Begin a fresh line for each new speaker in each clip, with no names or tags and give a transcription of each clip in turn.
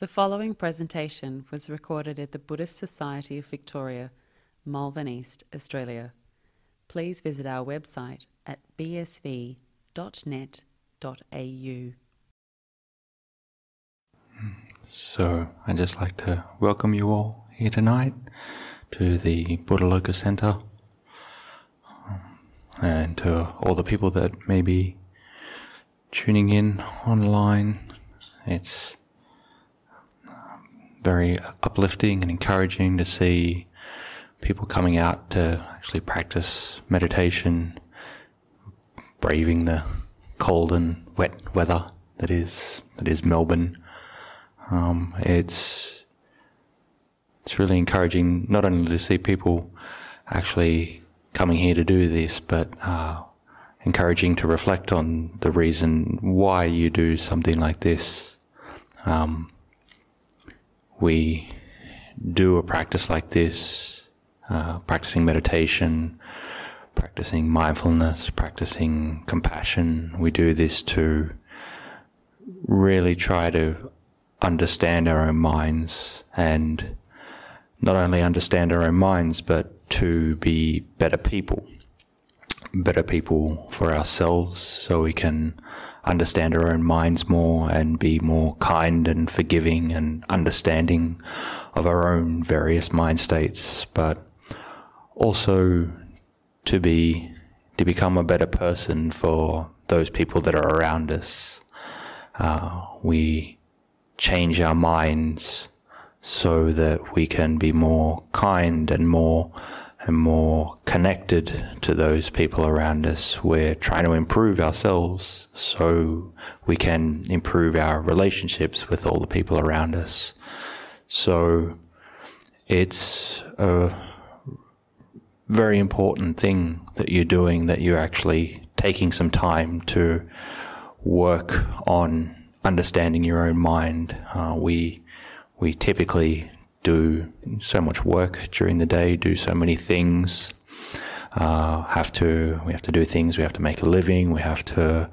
The following presentation was recorded at the Buddhist Society of Victoria, Malvern East, Australia. Please visit our website at bsv.net.au.
So, I'd just like to welcome you all here tonight to the Buddhaloka Center um, and to all the people that may be tuning in online. It's very uplifting and encouraging to see people coming out to actually practice meditation, braving the cold and wet weather that is that is Melbourne. Um, it's it's really encouraging not only to see people actually coming here to do this, but uh, encouraging to reflect on the reason why you do something like this. Um, we do a practice like this uh, practicing meditation, practicing mindfulness, practicing compassion. We do this to really try to understand our own minds and not only understand our own minds, but to be better people, better people for ourselves so we can understand our own minds more and be more kind and forgiving and understanding of our own various mind states. But also to be to become a better person for those people that are around us. Uh, we change our minds so that we can be more kind and more and more connected to those people around us. We're trying to improve ourselves so we can improve our relationships with all the people around us. So it's a very important thing that you're doing, that you're actually taking some time to work on understanding your own mind. Uh, we we typically do so much work during the day, do so many things. Uh, have to we have to do things. We have to make a living. We have to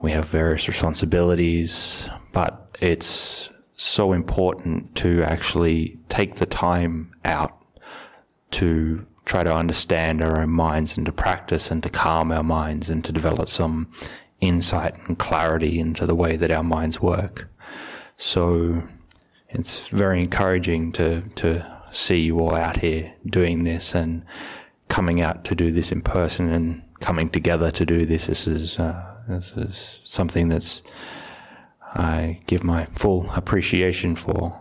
we have various responsibilities. But it's so important to actually take the time out to try to understand our own minds and to practice and to calm our minds and to develop some insight and clarity into the way that our minds work. So it's very encouraging to, to see you all out here doing this and coming out to do this in person and coming together to do this. This is, uh, this is something that's I give my full appreciation for.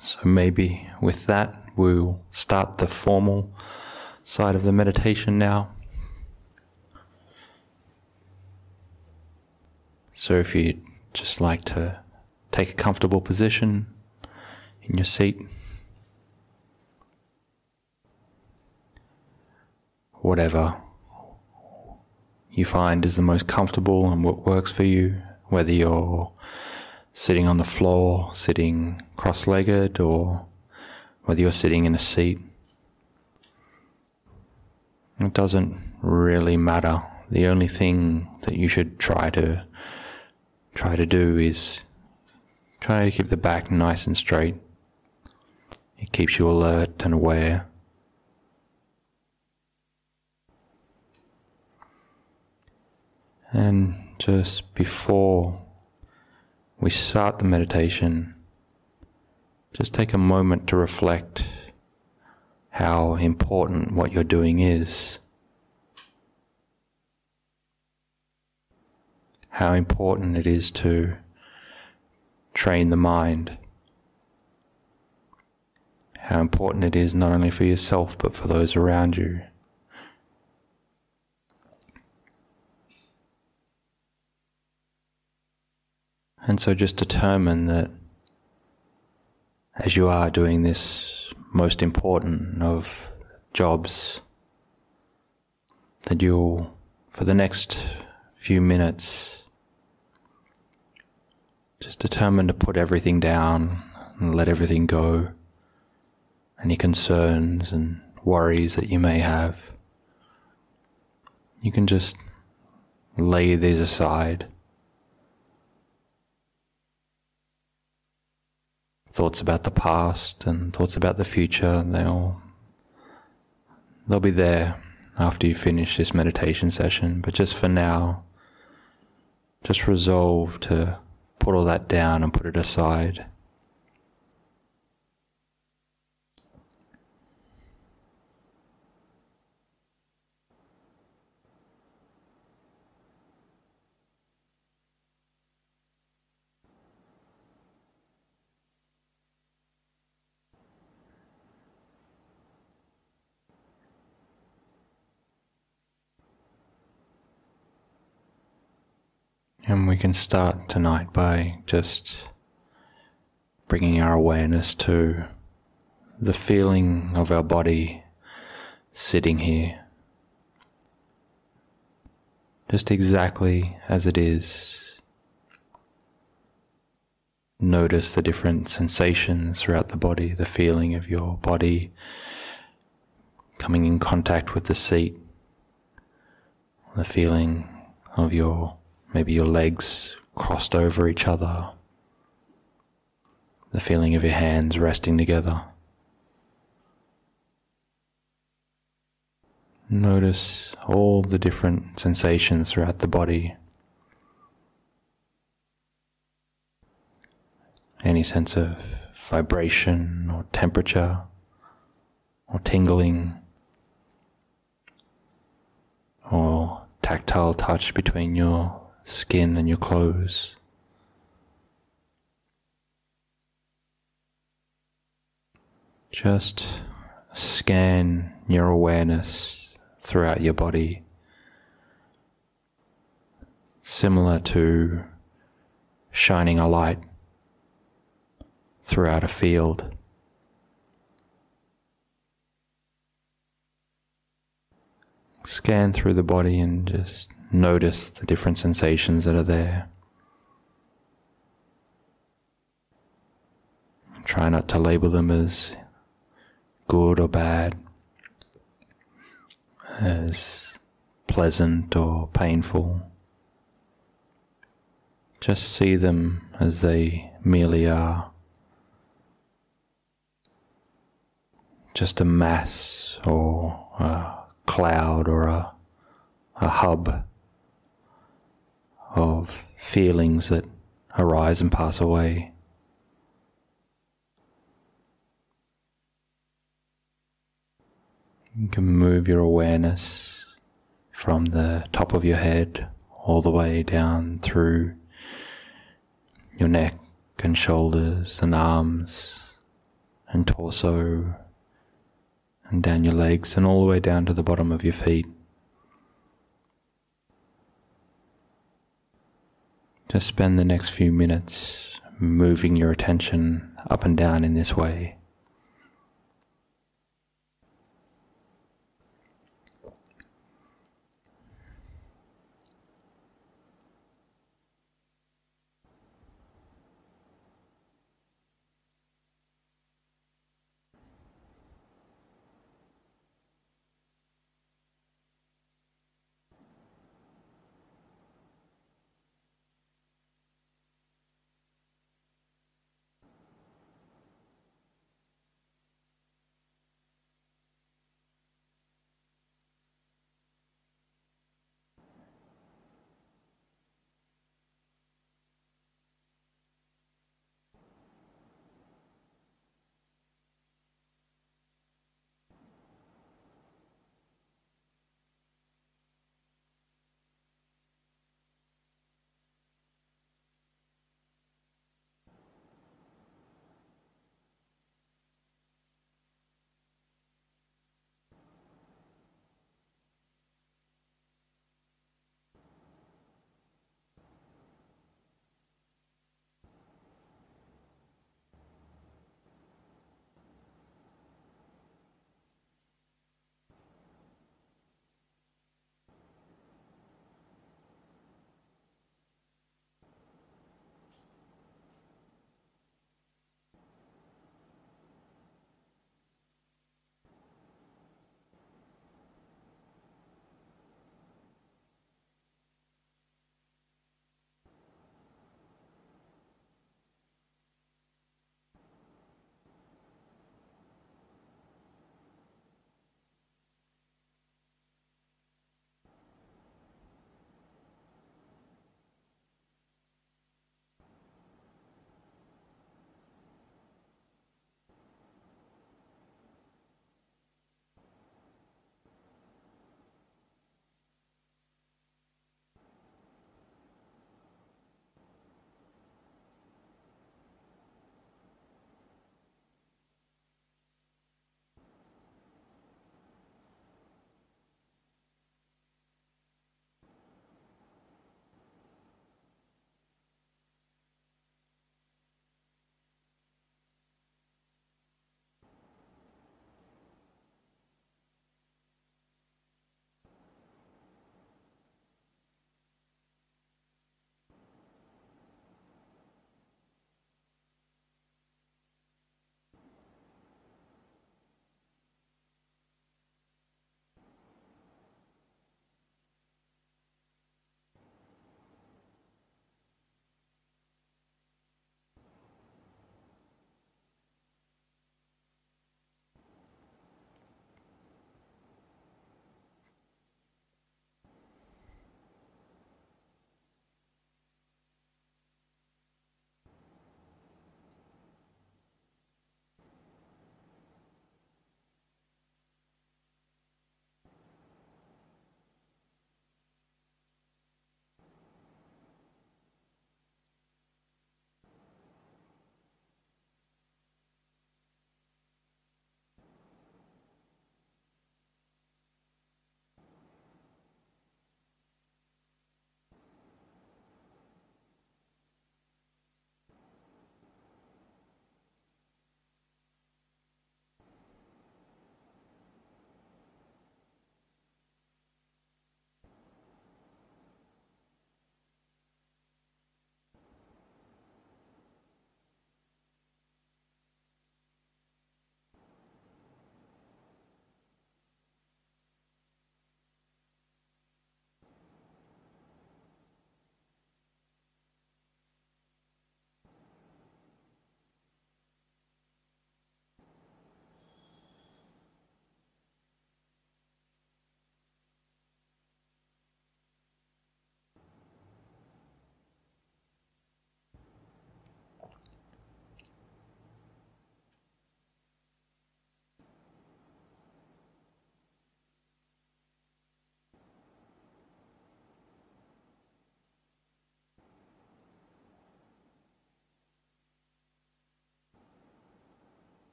So maybe with that, We'll start the formal side of the meditation now. So if you'd just like to take a comfortable position in your seat, whatever you find is the most comfortable and what works for you, whether you're sitting on the floor, sitting cross legged, or whether you're sitting in a seat. It doesn't really matter. The only thing that you should try to try to do is try to keep the back nice and straight. It keeps you alert and aware. And just before we start the meditation, just take a moment to reflect how important what you're doing is. How important it is to train the mind. How important it is not only for yourself but for those around you. And so just determine that as you are doing this most important of jobs, that you'll, for the next few minutes, just determined to put everything down and let everything go, any concerns and worries that you may have. You can just lay these aside thoughts about the past and thoughts about the future, they'll they'll be there after you finish this meditation session. But just for now, just resolve to put all that down and put it aside. And we can start tonight by just bringing our awareness to the feeling of our body sitting here. Just exactly as it is. Notice the different sensations throughout the body, the feeling of your body coming in contact with the seat, the feeling of your Maybe your legs crossed over each other. The feeling of your hands resting together. Notice all the different sensations throughout the body. Any sense of vibration or temperature or tingling or tactile touch between your skin and your clothes. Just scan your awareness throughout your body, similar to shining a light throughout a field. Scan through the body and just notice the different sensations that are there. Try not to label them as good or bad, as pleasant or painful. Just see them as they merely are. Just a mass or a cloud or a, a hub of feelings that arise and pass away. You can move your awareness from the top of your head all the way down through your neck and shoulders and arms and torso and down your legs and all the way down to the bottom of your feet. Just spend the next few minutes moving your attention up and down in this way.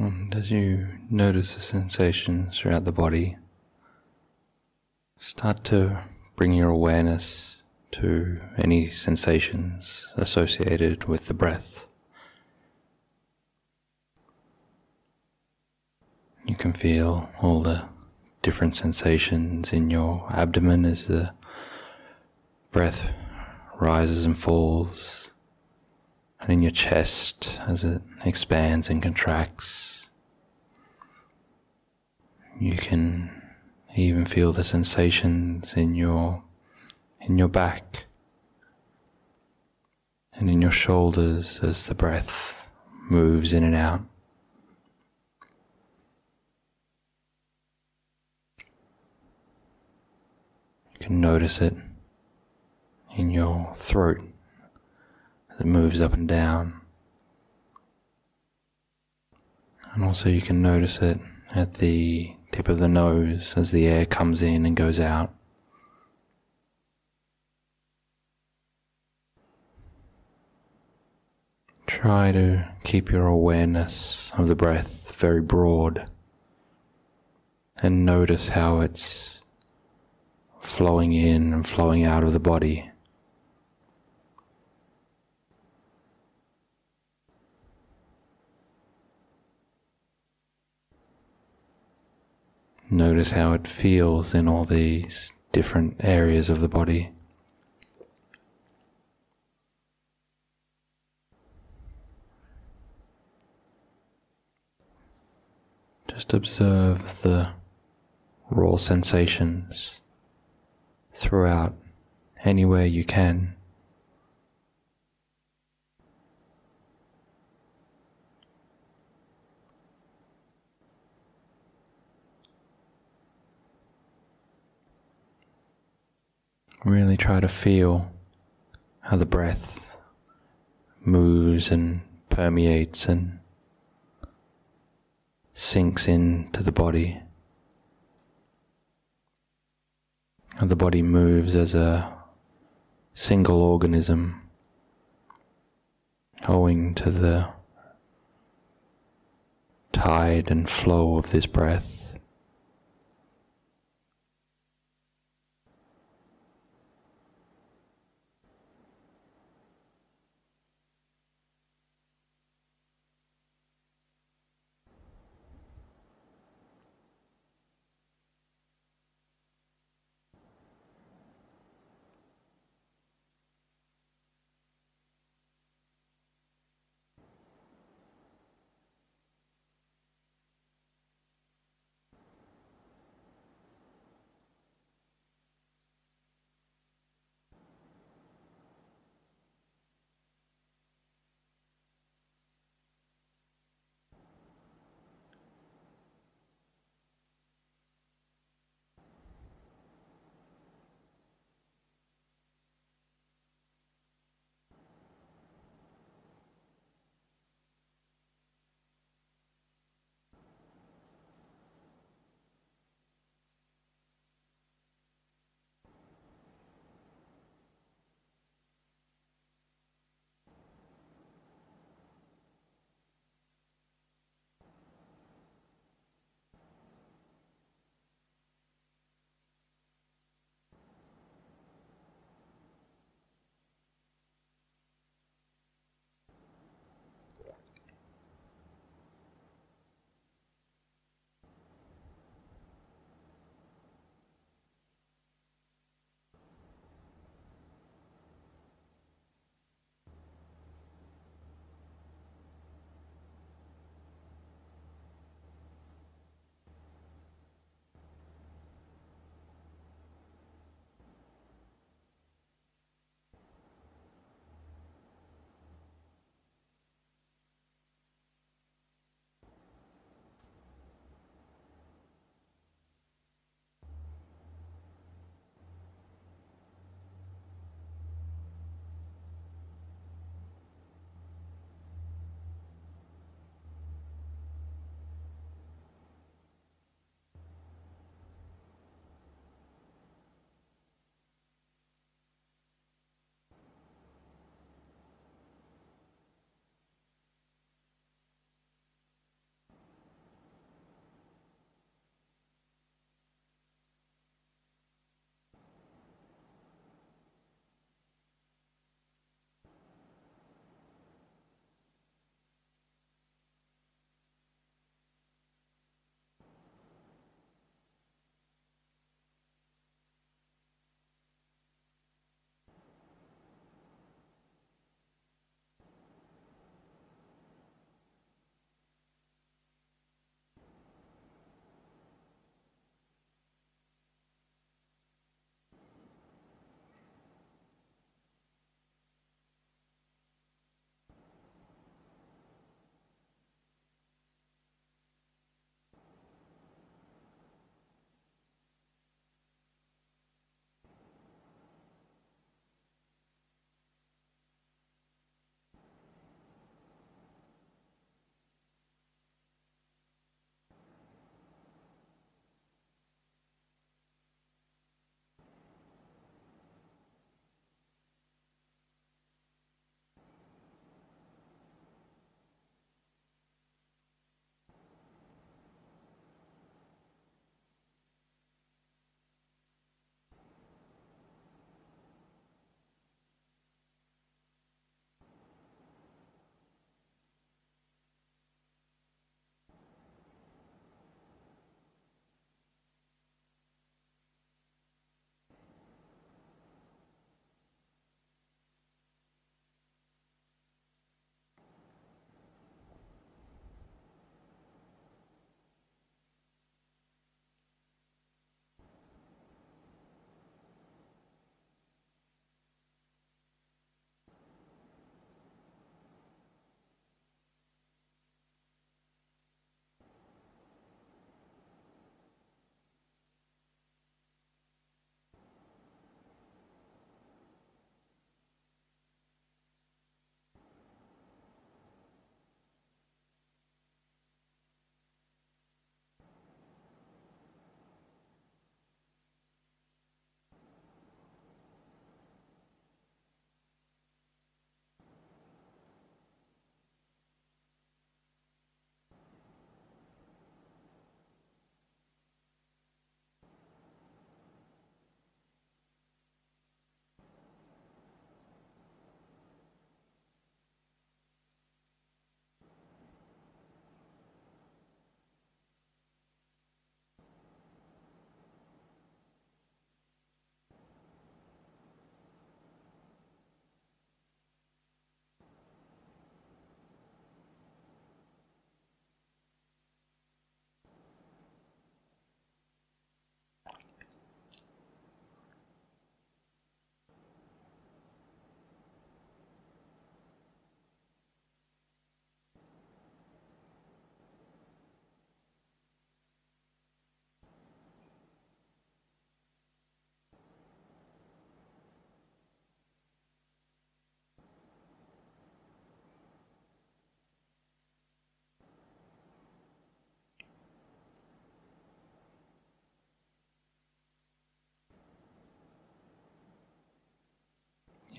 Um, and as you notice the sensations throughout the body, start to bring your awareness to any sensations associated with the breath. You can feel all the different sensations in your abdomen as the breath rises and falls, and in your chest as it expands and contracts. You can even feel the sensations in your in your back and in your shoulders as the breath moves in and out. You can notice it in your throat as it moves up and down. And also, you can notice it at the tip of the nose as the air comes in and goes out. Try to keep your awareness of the breath very broad and notice how it's flowing in and flowing out of the body. Notice how it feels in all these different areas of the body. Just observe the raw sensations throughout anywhere you can. Really try to feel how the breath moves and permeates and sinks into the body. How the body moves as a single organism owing to the tide and flow of this breath.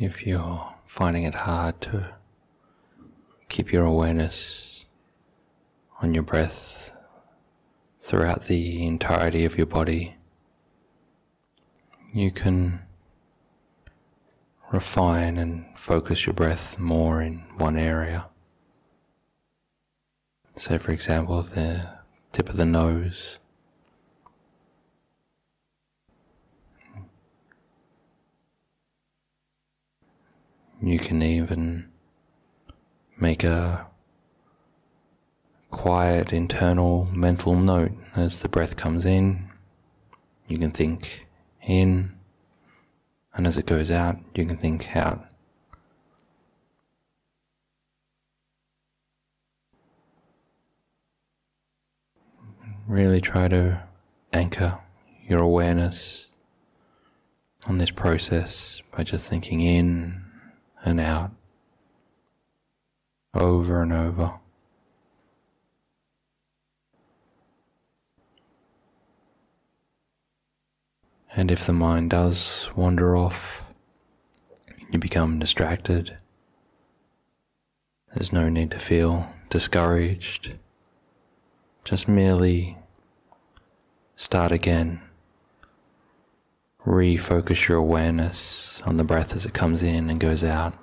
If you're finding it hard to keep your awareness on your breath throughout the entirety of your body, you can refine and focus your breath more in one area. So, for example, the tip of the nose. You can even make a quiet internal mental note as the breath comes in. You can think in, and as it goes out, you can think out. Really try to anchor your awareness on this process by just thinking in and out over and over. And if the mind does wander off, you become distracted. There's no need to feel discouraged. Just merely start again. Refocus your awareness on the breath as it comes in and goes out.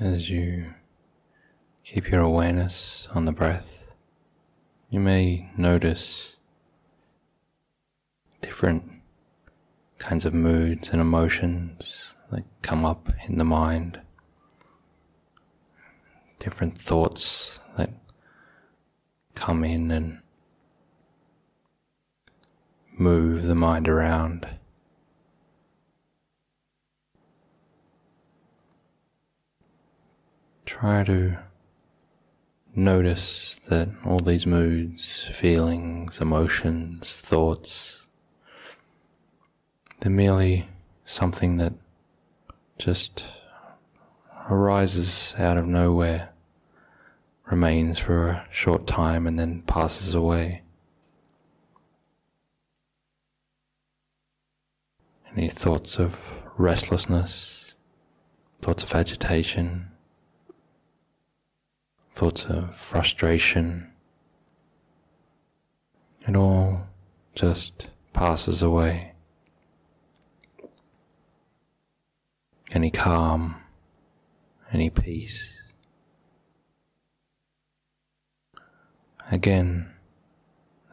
As you keep your awareness on the breath, you may notice different kinds of moods and emotions that come up in the mind, different thoughts that come in and move the mind around. Try to notice that all these moods, feelings, emotions, thoughts, they're merely something that just arises out of nowhere, remains for a short time, and then passes away. Any thoughts of restlessness, thoughts of agitation, thoughts of frustration, it all just passes away. Any calm, any peace. Again,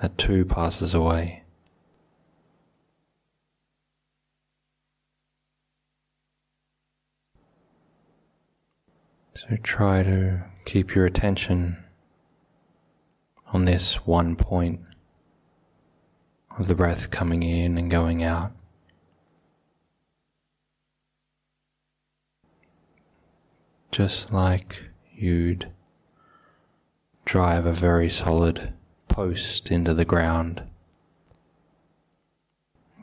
that too passes away. So try to keep your attention on this one point of the breath coming in and going out. Just like you'd drive a very solid post into the ground,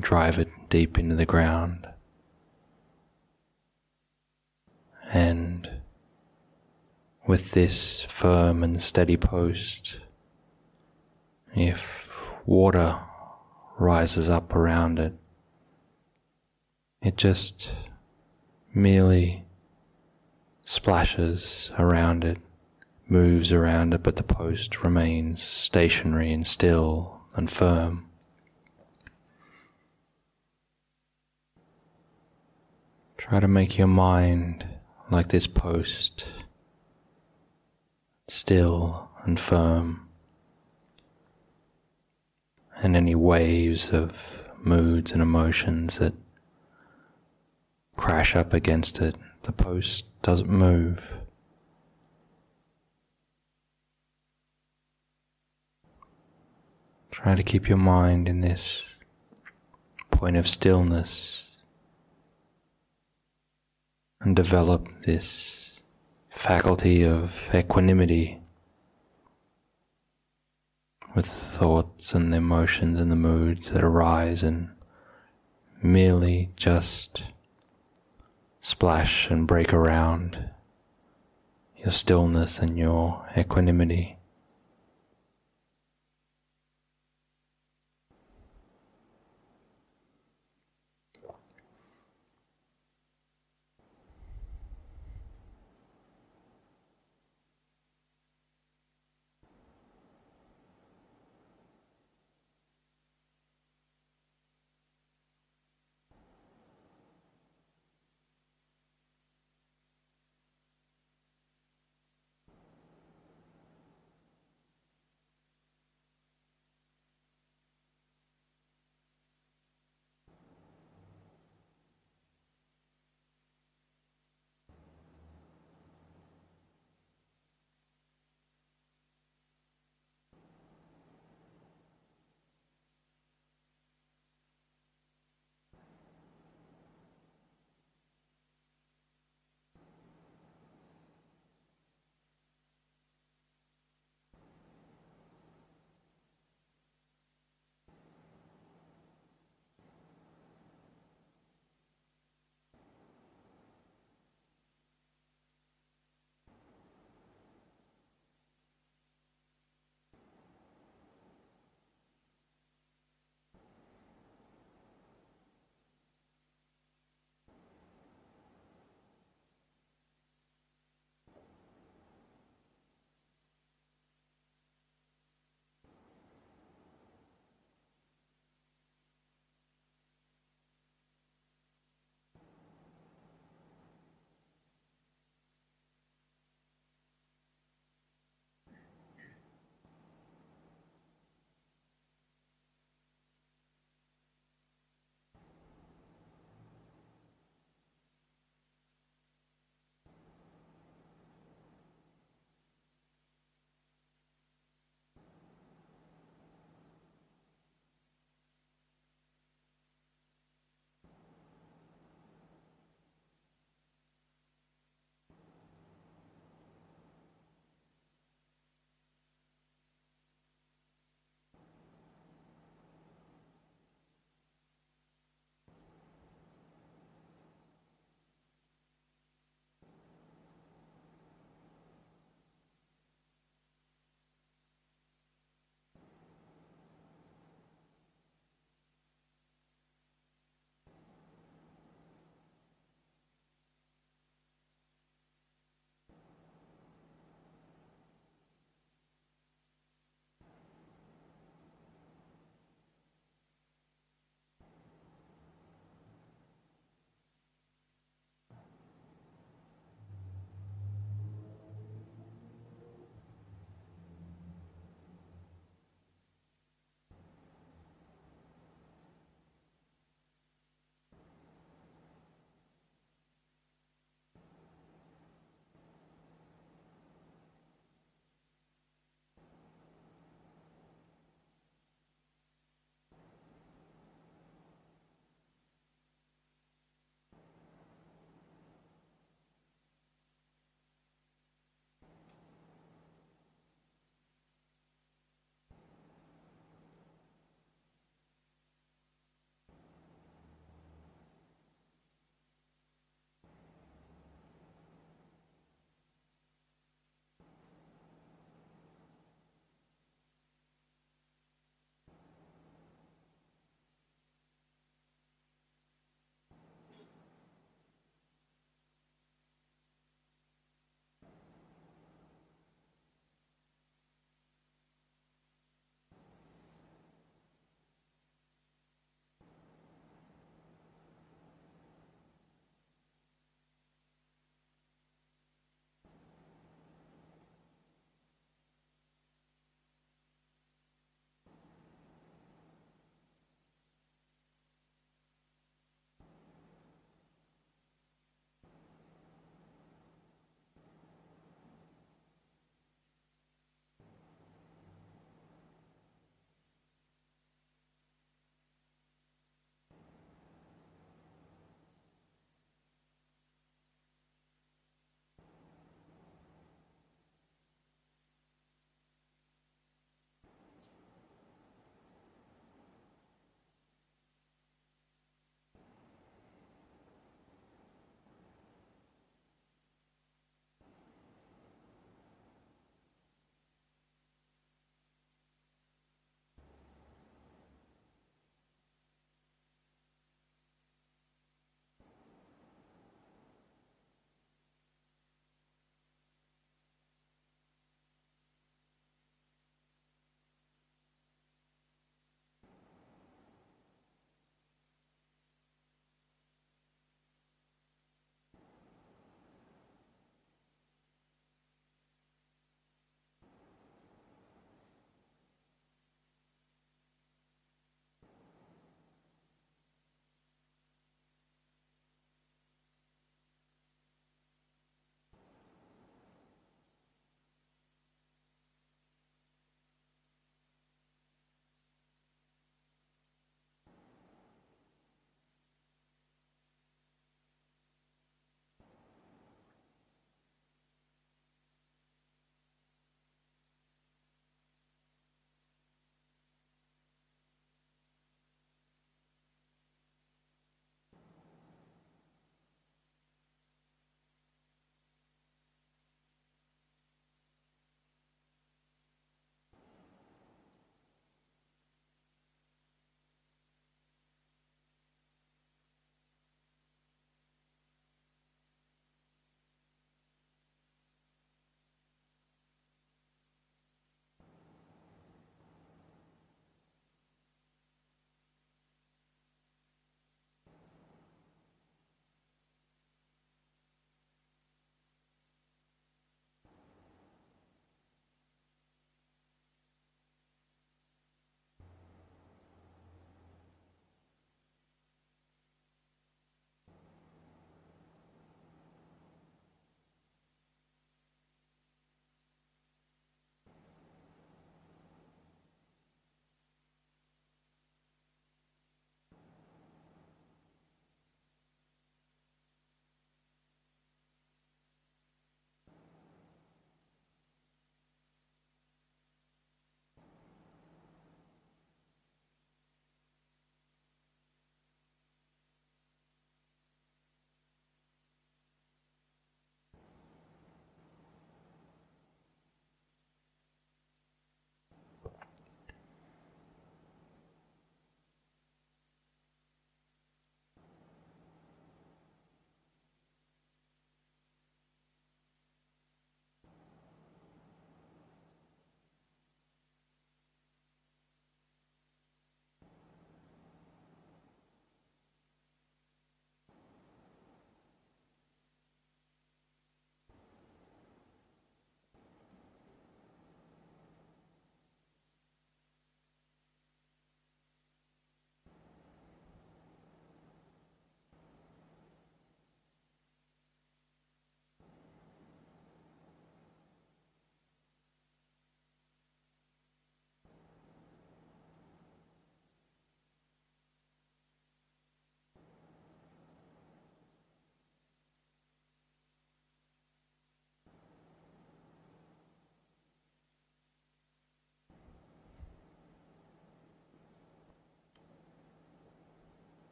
drive it deep into the ground, and with this firm and steady post, if water rises up around it, it just merely splashes around it, moves around it, but the post remains stationary and still and firm. Try to make your mind like this post still and firm, and any waves of moods and emotions that crash up against it, the post doesn't move. Try to keep your mind in this point of stillness and develop this faculty of equanimity with the thoughts and the emotions and the moods that arise and merely just splash and break around your stillness and your equanimity.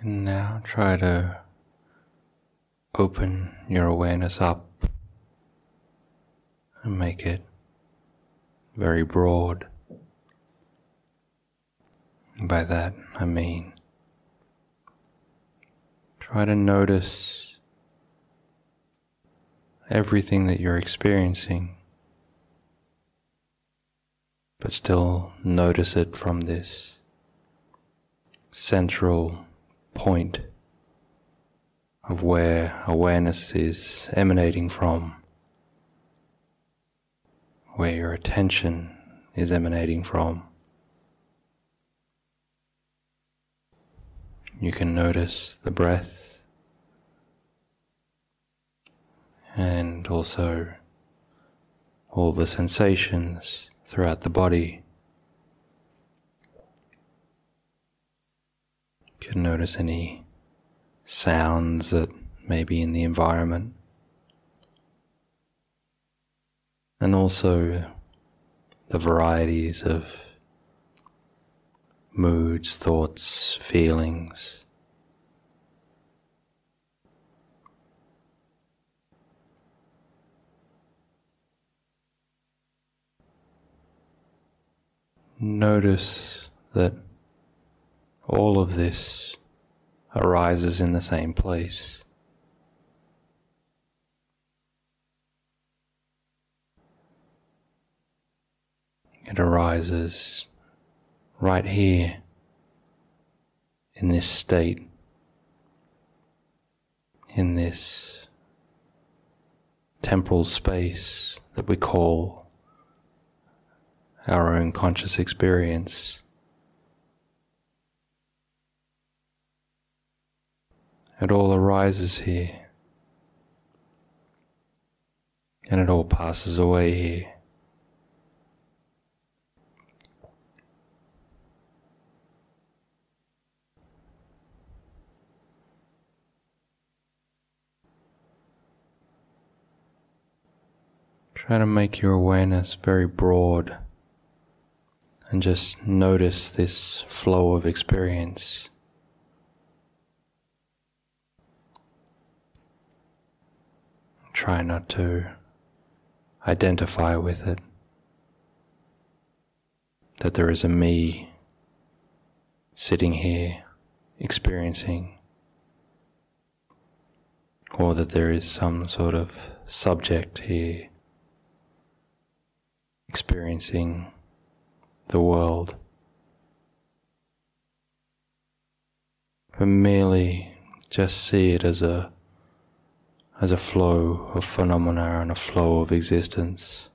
And now try to open your awareness up and make it very broad. By that I mean try to notice everything that you're experiencing, but still notice it from this central point of where awareness is emanating from, where your attention is emanating from. You can notice the breath and also all the sensations throughout the body. Can notice any sounds that may be in the environment. And also the varieties of moods, thoughts, feelings. Notice that all of this arises in the same place. It arises right here in this state, in this temporal space that we call our own conscious experience. It all arises here and it all passes away here. Try to make your awareness very broad and just notice this flow of experience. Try not to identify with it, that there is a me sitting here experiencing, or that there is some sort of subject here experiencing the world, but merely just see it as a as a flow of phenomena and a flow of existence.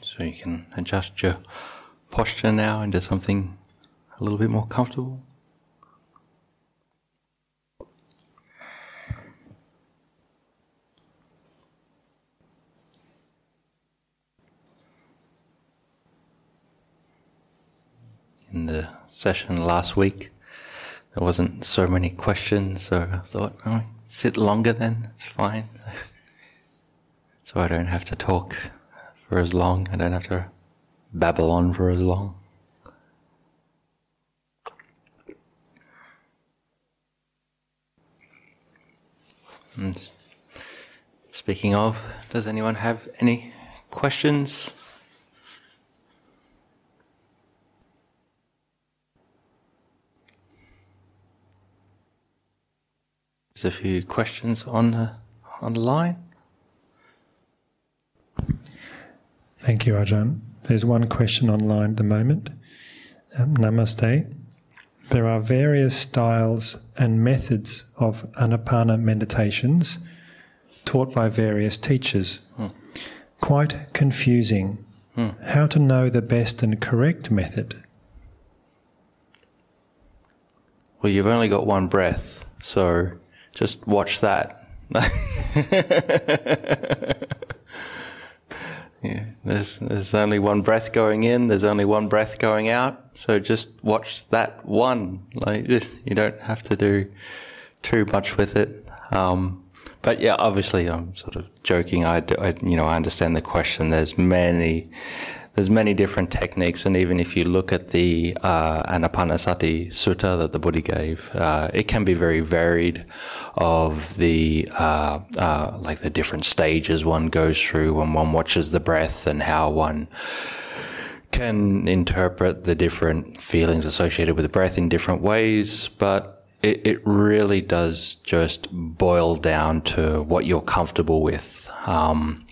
So you can adjust your posture now into something a little bit more comfortable. In the session last week, there wasn't so many questions, so I thought, oh, sit longer then, it's fine. So I don't have to talk for as long, I don't have to babble on for as long. And speaking of, does anyone have any questions? There's a few questions on the on the line.
Thank you, Ajahn. There's one question online at the moment. Um, namaste. There are various styles and methods of anapana meditations taught by various teachers.
Hmm.
Quite confusing.
Hmm.
How to know the best and correct method?
Well, you've only got one breath, so just watch that. yeah, there's there's only one breath going in. There's only one breath going out. So just watch that one. Like you don't have to do too much with it. Um, but yeah, obviously, I'm sort of joking. I, I, you know, I understand the question. There's many, there's many different techniques, and even if you look at the uh, Anapanasati Sutta that the Buddha gave, uh, it can be very varied. Of the uh, uh, like the different stages one goes through when one watches the breath, and how one can interpret the different feelings associated with the breath in different ways, but it, it really does just boil down to what you're comfortable with. Um,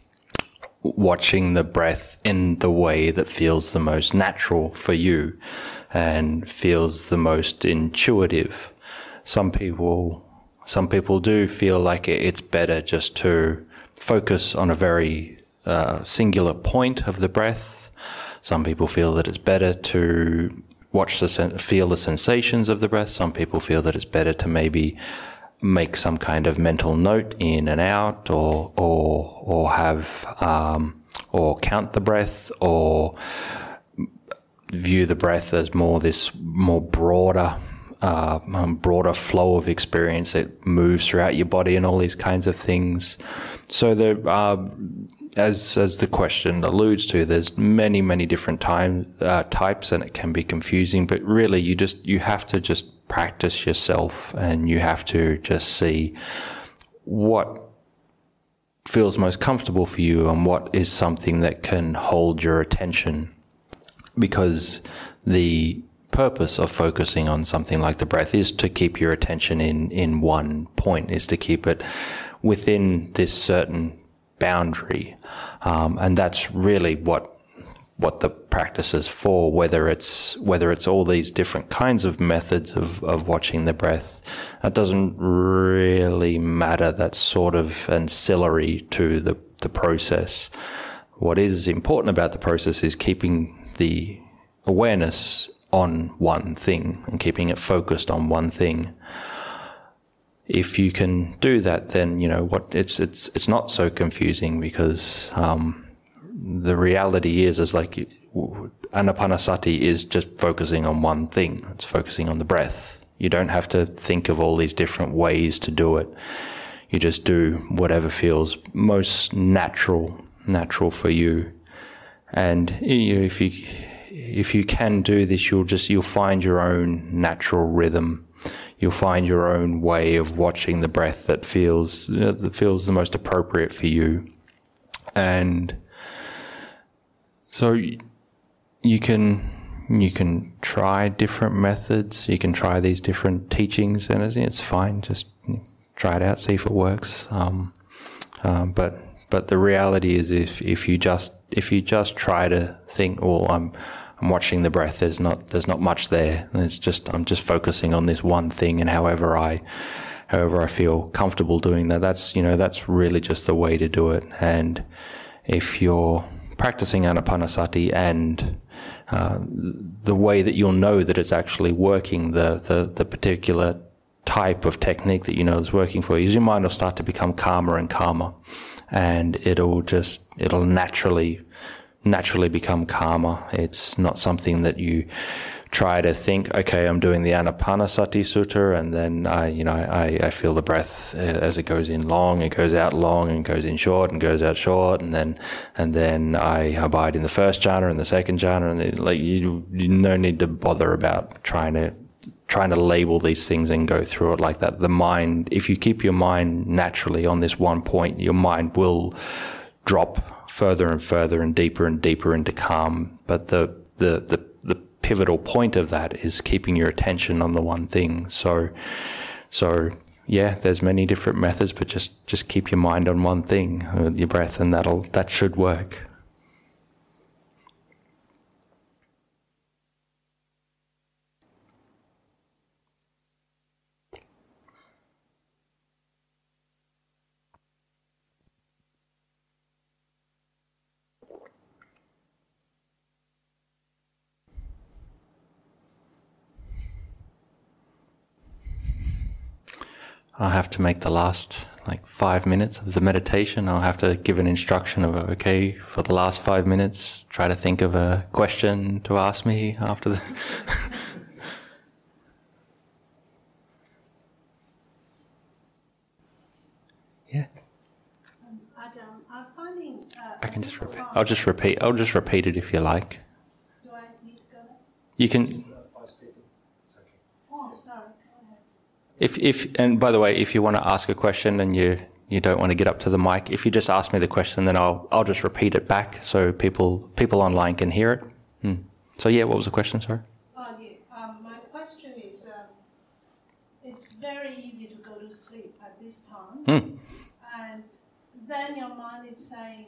watching the breath in the way that feels the most natural for you and feels the most intuitive. Some people, some people do feel like it's better just to focus on a very uh, singular point of the breath. Some people feel that it's better to watch the sen- feel the sensations of the breath. Some people feel that it's better to maybe make some kind of mental note in and out, or or or have um, or count the breath, or view the breath as more this more broader. Uh, um, broader flow of experience that moves throughout your body and all these kinds of things. So there are as as the question alludes to, there's many many different time uh, types, and it can be confusing. But really, you just you have to just practice yourself, and you have to just see what feels most comfortable for you, and what is something that can hold your attention, because the purpose of focusing on something like the breath is to keep your attention in in one point is to keep it within this certain boundary, um, and that's really what what the practice is for. Whether it's whether it's all these different kinds of methods of, of watching the breath, that doesn't really matter. That's sort of ancillary to the the process. What is important about the process is keeping the awareness on one thing and keeping it focused on one thing if you can do that, then you know what it's it's it's not so confusing because um, the reality is is like anapanasati is just focusing on one thing. It's focusing on the breath. You don't have to think of all these different ways to do it. You just do whatever feels most natural, natural for you. And you know, if you if you can do this, you'll just you'll find your own natural rhythm you'll find your own way of watching the breath that feels that feels the most appropriate for you, and so you can you can try different methods. You can try these different teachings, and it's fine. Just try it out, see if it works. Um, um, but but the reality is, if if you just if you just try to think, well, I'm I'm watching the breath. There's not there's not much there. It's just I'm just focusing on this one thing, and however I however I feel comfortable doing that, that's you know that's really just the way to do it. And if you're practicing anapanasati and uh, the way that you'll know that it's actually working, the, the, the particular type of technique that you know is working for you, is your mind will start to become calmer and calmer, and it'll just it'll naturally naturally become calmer. It's not something that you try to think, okay, I'm doing the Anapanasati Sutta, and then I, you know, I, I feel the breath uh, as it goes in long, it goes out long, and goes in short, and goes out short, and then, and then I abide in the first jhana and the second jhana, and it, like you, you no need to bother about trying to trying to label these things and go through it like that. The mind, if you keep your mind naturally on this one point, your mind will drop further and further and deeper and deeper into calm. But the, the, the pivotal point of that is keeping your attention on the one thing. So, so yeah, there's many different methods, but just, just keep your mind on one thing, uh, your breath, and that'll, that should work. I'll have to make the last like five minutes of the meditation. I'll have to give an instruction of okay for the last five minutes. Try to think of a question to ask me after the. yeah.
Um, Ajahn, I'm finding. Uh,
I can just repeat. I'll just repeat. I'll just repeat it if you like.
Do I need to go?
You can.
Oh, sorry. Go ahead.
If, if, and by the way, if you want to ask a question and you, you don't want to get up to the mic, if you just ask me the question, then I'll, I'll just repeat it back so people, people online can hear it. Hmm. So yeah, what was the question, sorry?
Yeah. Um, my question is um, it's very easy to go to sleep at this time.
Hmm.
And then your mind is saying,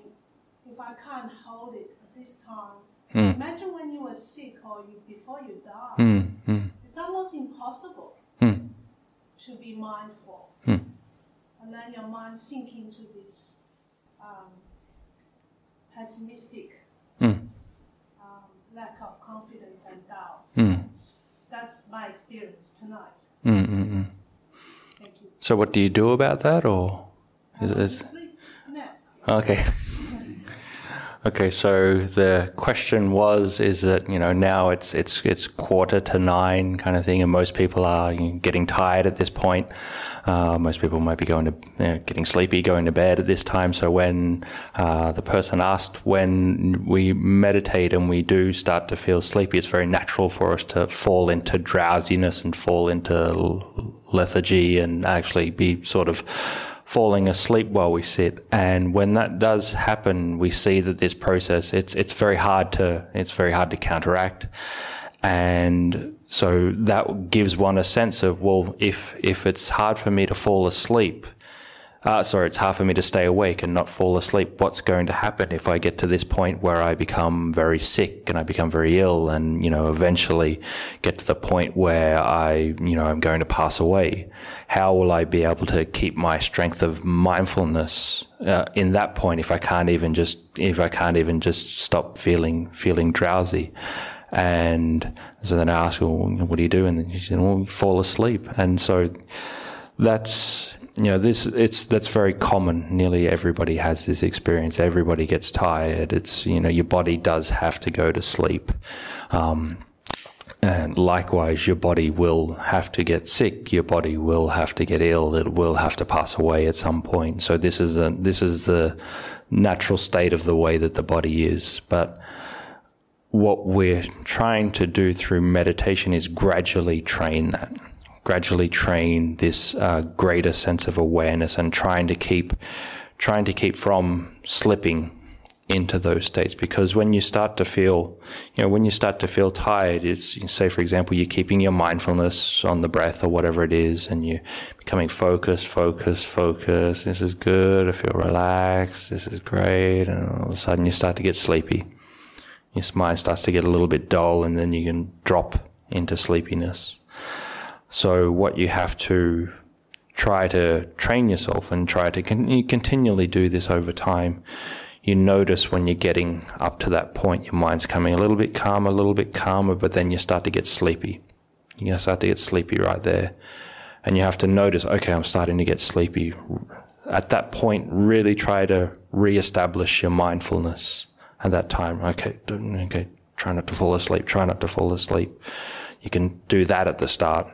if I can't hold it at this time,
Hmm.
imagine when you were sick or you, before you die.
Hmm. Hmm.
It's almost impossible. To be mindful.
Hmm.
And then your mind sink into this um, pessimistic
Hmm.
um, lack of confidence and doubts.
Hmm.
That's, that's my experience tonight.
Hmm. Hmm. Hmm.
Thank you.
So what do you do about that or is it, is,
Sleep now.
Okay. Okay, so the question was: Is that you know now it's it's it's quarter to nine kind of thing, and most people are getting tired at this point. Uh, most people might be going to getting sleepy, going to bed at this time. So when uh, the person asked when we meditate and we do start to feel sleepy, it's very natural for us to fall into drowsiness and fall into lethargy and actually be sort of falling asleep while we sit. And when that does happen, we see that this process it's it's very hard to it's very hard to counteract. And so that gives one a sense of well, if if it's hard for me to fall asleep, uh, sorry, it's hard for me to stay awake and not fall asleep. What's going to happen if I get to this point where I become very sick and I become very ill and, you know, eventually get to the point where I, you know, I'm going to pass away? How will I be able to keep my strength of mindfulness uh, in that point if I can't even just, if I can't even just stop feeling, feeling drowsy? And so then I ask, well, what do you do? And she said, well, fall asleep. And so that's, you know, this it's that's very common. Nearly everybody has this experience. Everybody gets tired. It's you know, your body does have to go to sleep. Um, and likewise, your body will have to get sick. Your body will have to get ill. It will have to pass away at some point. So this is a, this is the natural state of the way that the body is. But what we're trying to do through meditation is gradually train that gradually train this uh, greater sense of awareness and trying to keep trying to keep from slipping into those states. Because when you start to feel you know when you start to feel tired it's say for example you're keeping your mindfulness on the breath or whatever it is and you're becoming focused focused focused. This is good. I feel relaxed. This is great. And all of a sudden you start to get sleepy. Your mind starts to get a little bit dull and then you can drop into sleepiness so what you have to try to train yourself and try to con- you continually do this over time. you notice when you're getting up to that point, your mind's coming a little bit calmer, a little bit calmer, but then you start to get sleepy. You start to get sleepy right there. And you have to notice, okay, I'm starting to get sleepy. At that point, really try to re-establish your mindfulness at that time. Okay, okay, try not to fall asleep, try not to fall asleep. You can do that at the start,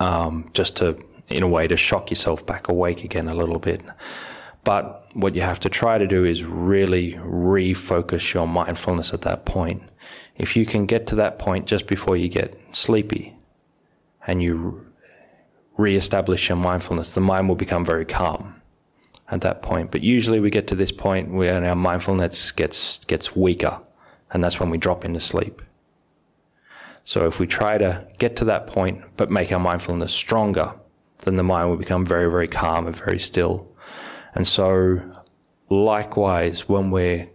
um, just to, in a way, to shock yourself back awake again a little bit. But what you have to try to do is really refocus your mindfulness at that point. If you can get to that point just before you get sleepy and you re-establish your mindfulness, the mind will become very calm at that point. But usually we get to this point where our mindfulness gets, gets weaker and that's when we drop into sleep. So if we try to get to that point, but make our mindfulness stronger, then the mind will become very, very calm and very still. And so likewise, when we're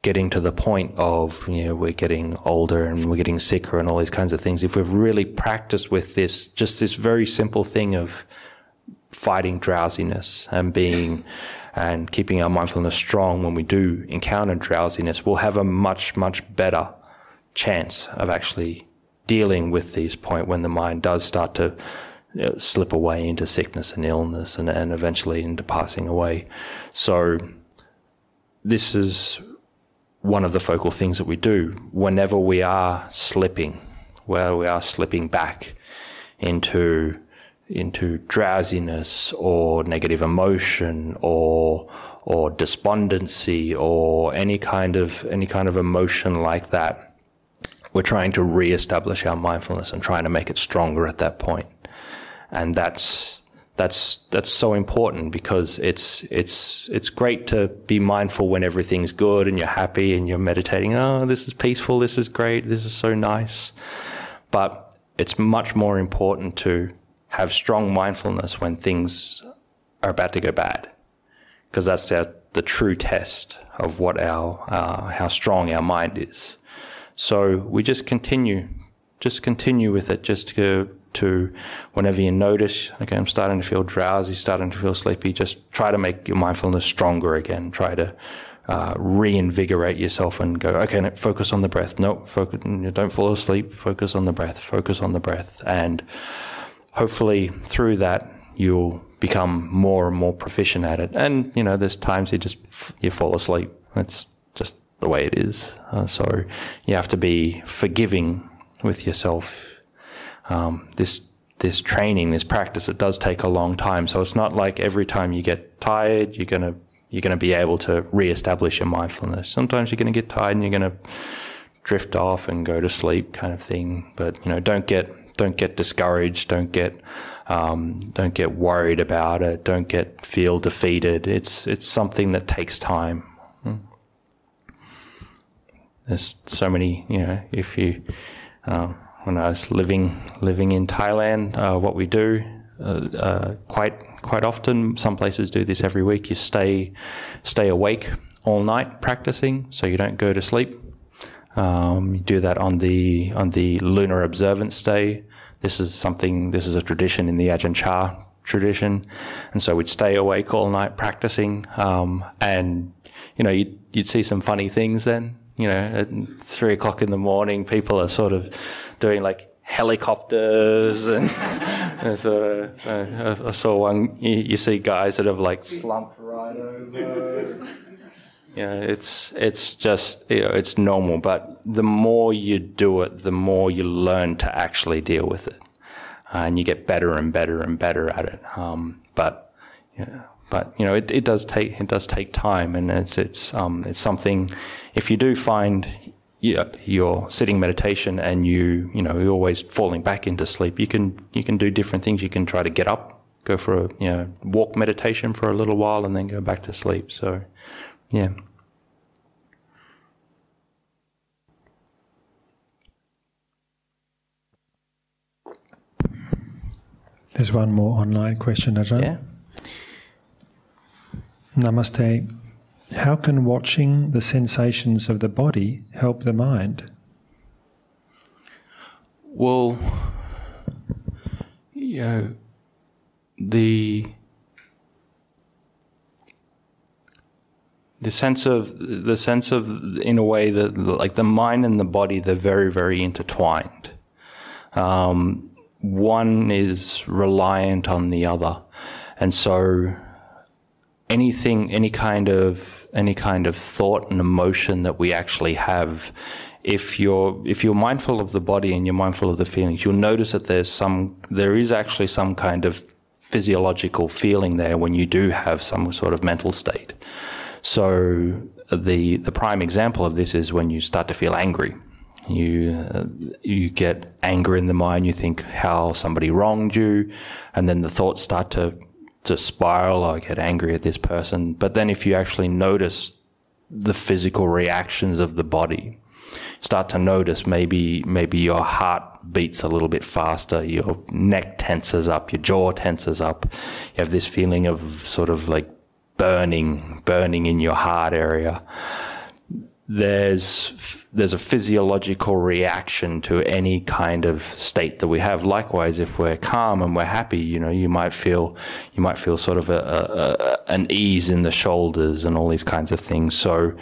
getting to the point of, you know, we're getting older and we're getting sicker and all these kinds of things, if we've really practiced with this, just this very simple thing of fighting drowsiness and being and keeping our mindfulness strong when we do encounter drowsiness, we'll have a much, much better chance of actually dealing with these point when the mind does start to you know, slip away into sickness and illness and, and eventually into passing away. So this is one of the focal things that we do whenever we are slipping, where we are slipping back into into drowsiness or negative emotion or or despondency or any kind of any kind of emotion like that we're trying to re-establish our mindfulness and trying to make it stronger at that point. and that's that's that's so important because it's it's it's great to be mindful when everything's good and you're happy and you're meditating oh this is peaceful this is great this is so nice but it's much more important to have strong mindfulness when things are about to go bad, because that's our, the true test of what our uh, how strong our mind is. So we just continue, just continue with it, just to to whenever you notice, okay, I'm starting to feel drowsy, starting to feel sleepy, just try to make your mindfulness stronger again. Try to uh, reinvigorate yourself and go, okay, no, focus on the breath. No, focus, don't fall asleep. Focus on the breath. Focus on the breath. And hopefully through that you'll become more and more proficient at it. And you know, there's times you just you fall asleep. That's just the way it is. Uh, so you have to be forgiving with yourself. Um, this this training, this practice, it does take a long time. So it's not like every time you get tired, you're gonna you're gonna be able to reestablish your mindfulness. Sometimes you're gonna get tired and you're gonna drift off and go to sleep, kind of thing. But you know, don't get don't get discouraged. Don't get um, don't get worried about it. Don't get feel defeated. It's it's something that takes time. There's so many, you know. If you uh, when I was living living in Thailand, uh, what we do uh, uh, quite quite often. Some places do this every week. You stay stay awake all night practicing, so you don't go to sleep. Um, you do that on the on the lunar observance day. This is something. This is a tradition in the Ajahn Chah tradition, and so we'd stay awake all night practicing. Um, and you know, you'd, you'd see some funny things then. You know, at three o'clock in the morning, people are sort of doing like helicopters and, so uh, I saw one. You, you, see guys that have like slumped right over. You know, it's it's just you know, it's normal, but the more you do it, the more you learn to actually deal with it, uh, and you get better and better and better at it. Um, but yeah, but you know, it, it does take it does take time, and it's it's um, it's something. If you do find your sitting meditation and you you know you're always falling back into sleep, you can you can do different things. You can try to get up, go for a you know walk meditation for a little while, and then go back to sleep. So yeah.
There's one more online question, Ajahn.
Yeah.
Namaste. How can watching the sensations of the body help the mind?
Well, you know, the the sense of the sense of in a way that like the mind and the body they're very very intertwined um, one is reliant on the other and so anything any kind of any kind of thought and emotion that we actually have if you're if you're mindful of the body and you're mindful of the feelings you'll notice that there's some there is actually some kind of physiological feeling there when you do have some sort of mental state so the the prime example of this is when you start to feel angry. You uh, you get anger in the mind. You think how somebody wronged you, and then the thoughts start to to spiral. I get angry at this person. But then if you actually notice the physical reactions of the body, start to notice maybe maybe your heart beats a little bit faster, your neck tenses up, your jaw tenses up. You have this feeling of sort of like burning, burning in your heart area. There's there's a physiological reaction to any kind of state that we have. Likewise, if we're calm and we're happy, you know, you might feel you might feel sort of a, a, an ease in the shoulders and all these kinds of things. So,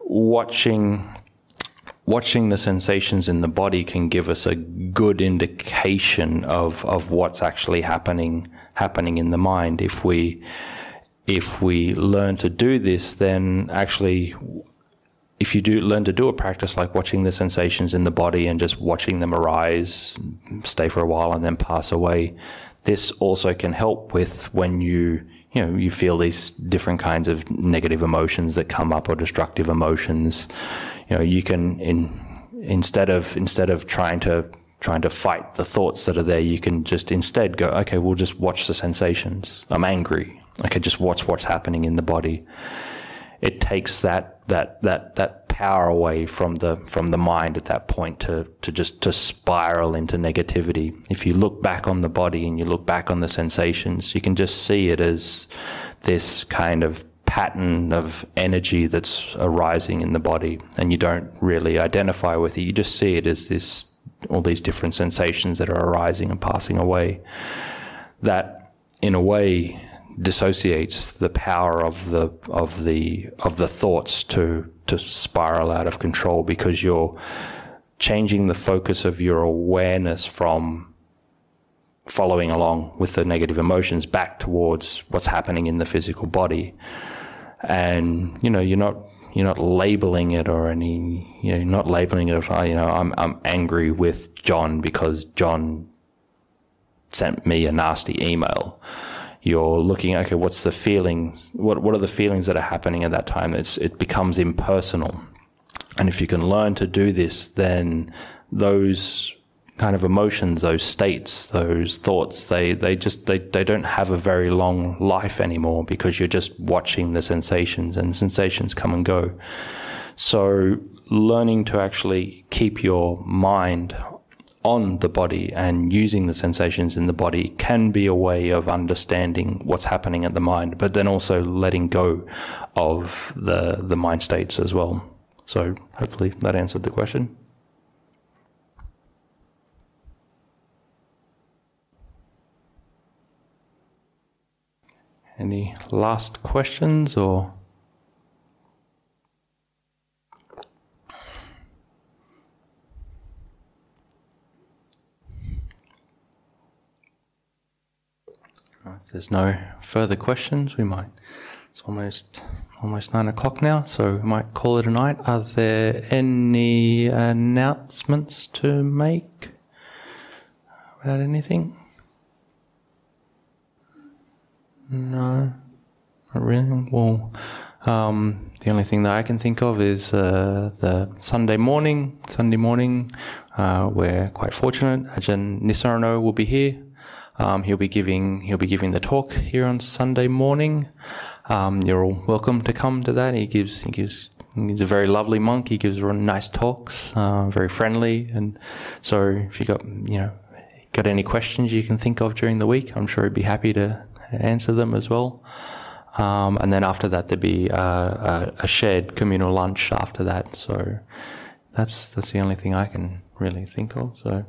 watching watching the sensations in the body can give us a good indication of of what's actually happening happening in the mind if we if we learn to do this, then actually, if you do learn to do a practice like watching the sensations in the body and just watching them arise, stay for a while, and then pass away, this also can help with when you you know you feel these different kinds of negative emotions that come up or destructive emotions. You know, you can in instead of instead of trying to trying to fight the thoughts that are there, you can just instead go, okay, we'll just watch the sensations. I'm angry. Okay, just watch what's happening in the body. It takes that that that that power away from the from the mind at that point to to just to spiral into negativity. If you look back on the body and you look back on the sensations, you can just see it as this kind of pattern of energy that's arising in the body and you don't really identify with it. You just see it as this all these different sensations that are arising and passing away. That in a way dissociates the power of the of the of the thoughts to to spiral out of control because you're changing the focus of your awareness from following along with the negative emotions back towards what's happening in the physical body. And you know you're not you're not labeling it or any you know you're not labeling it of oh, you know I'm I'm angry with John because John sent me a nasty email you're looking okay what's the feeling what what are the feelings that are happening at that time? It's it becomes impersonal. And if you can learn to do this then those kind of emotions those states those thoughts they they just they, they don't have a very long life anymore because you're just watching the sensations and sensations come and go. So learning to actually keep your mind on the body and using the sensations in the body can be a way of understanding what's happening at the mind, but then also letting go of the the mind states as well. So hopefully that answered the question. Any last questions or There's no further questions, we might. It's almost almost nine o'clock now, so we might call it a night. Are there any announcements to make about anything? No, not really. Well, um, the only thing that I can think of is uh, the Sunday morning. Sunday morning, uh, we're quite fortunate. Ajahn Nisarno will be here. Um, he'll be giving he'll be giving the talk here on Sunday morning. Um, you're all welcome to come to that. He gives he gives he's a very lovely monk. He gives nice talks, uh, very friendly, and so if you got you know got any questions you can think of during the week, I'm sure he'd be happy to answer them as well. Um, and then after that, there'd be a, a, shared communal lunch after that. So that's that's the only thing I can really think of. So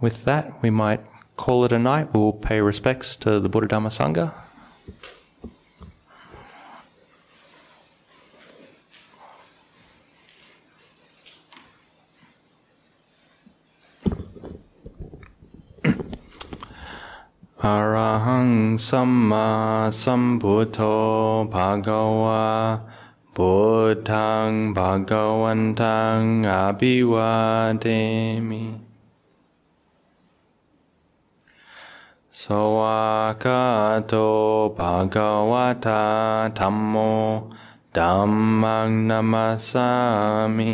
with that, we might call it a night. We'll pay respects to the Buddha Dhamma Sangha. Arahang Samma Sambuddho Bhagawa Buddhang Bhagavantang Abhivademi สวากาโตภะคะวะตาธัมโมธัมมังนัมสสามิ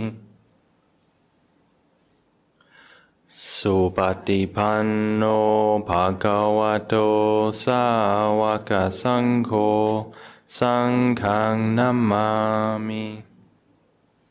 สุปฏิปันโนภะคะวะโตสาวกสังโฆสังฆังนัมมามิ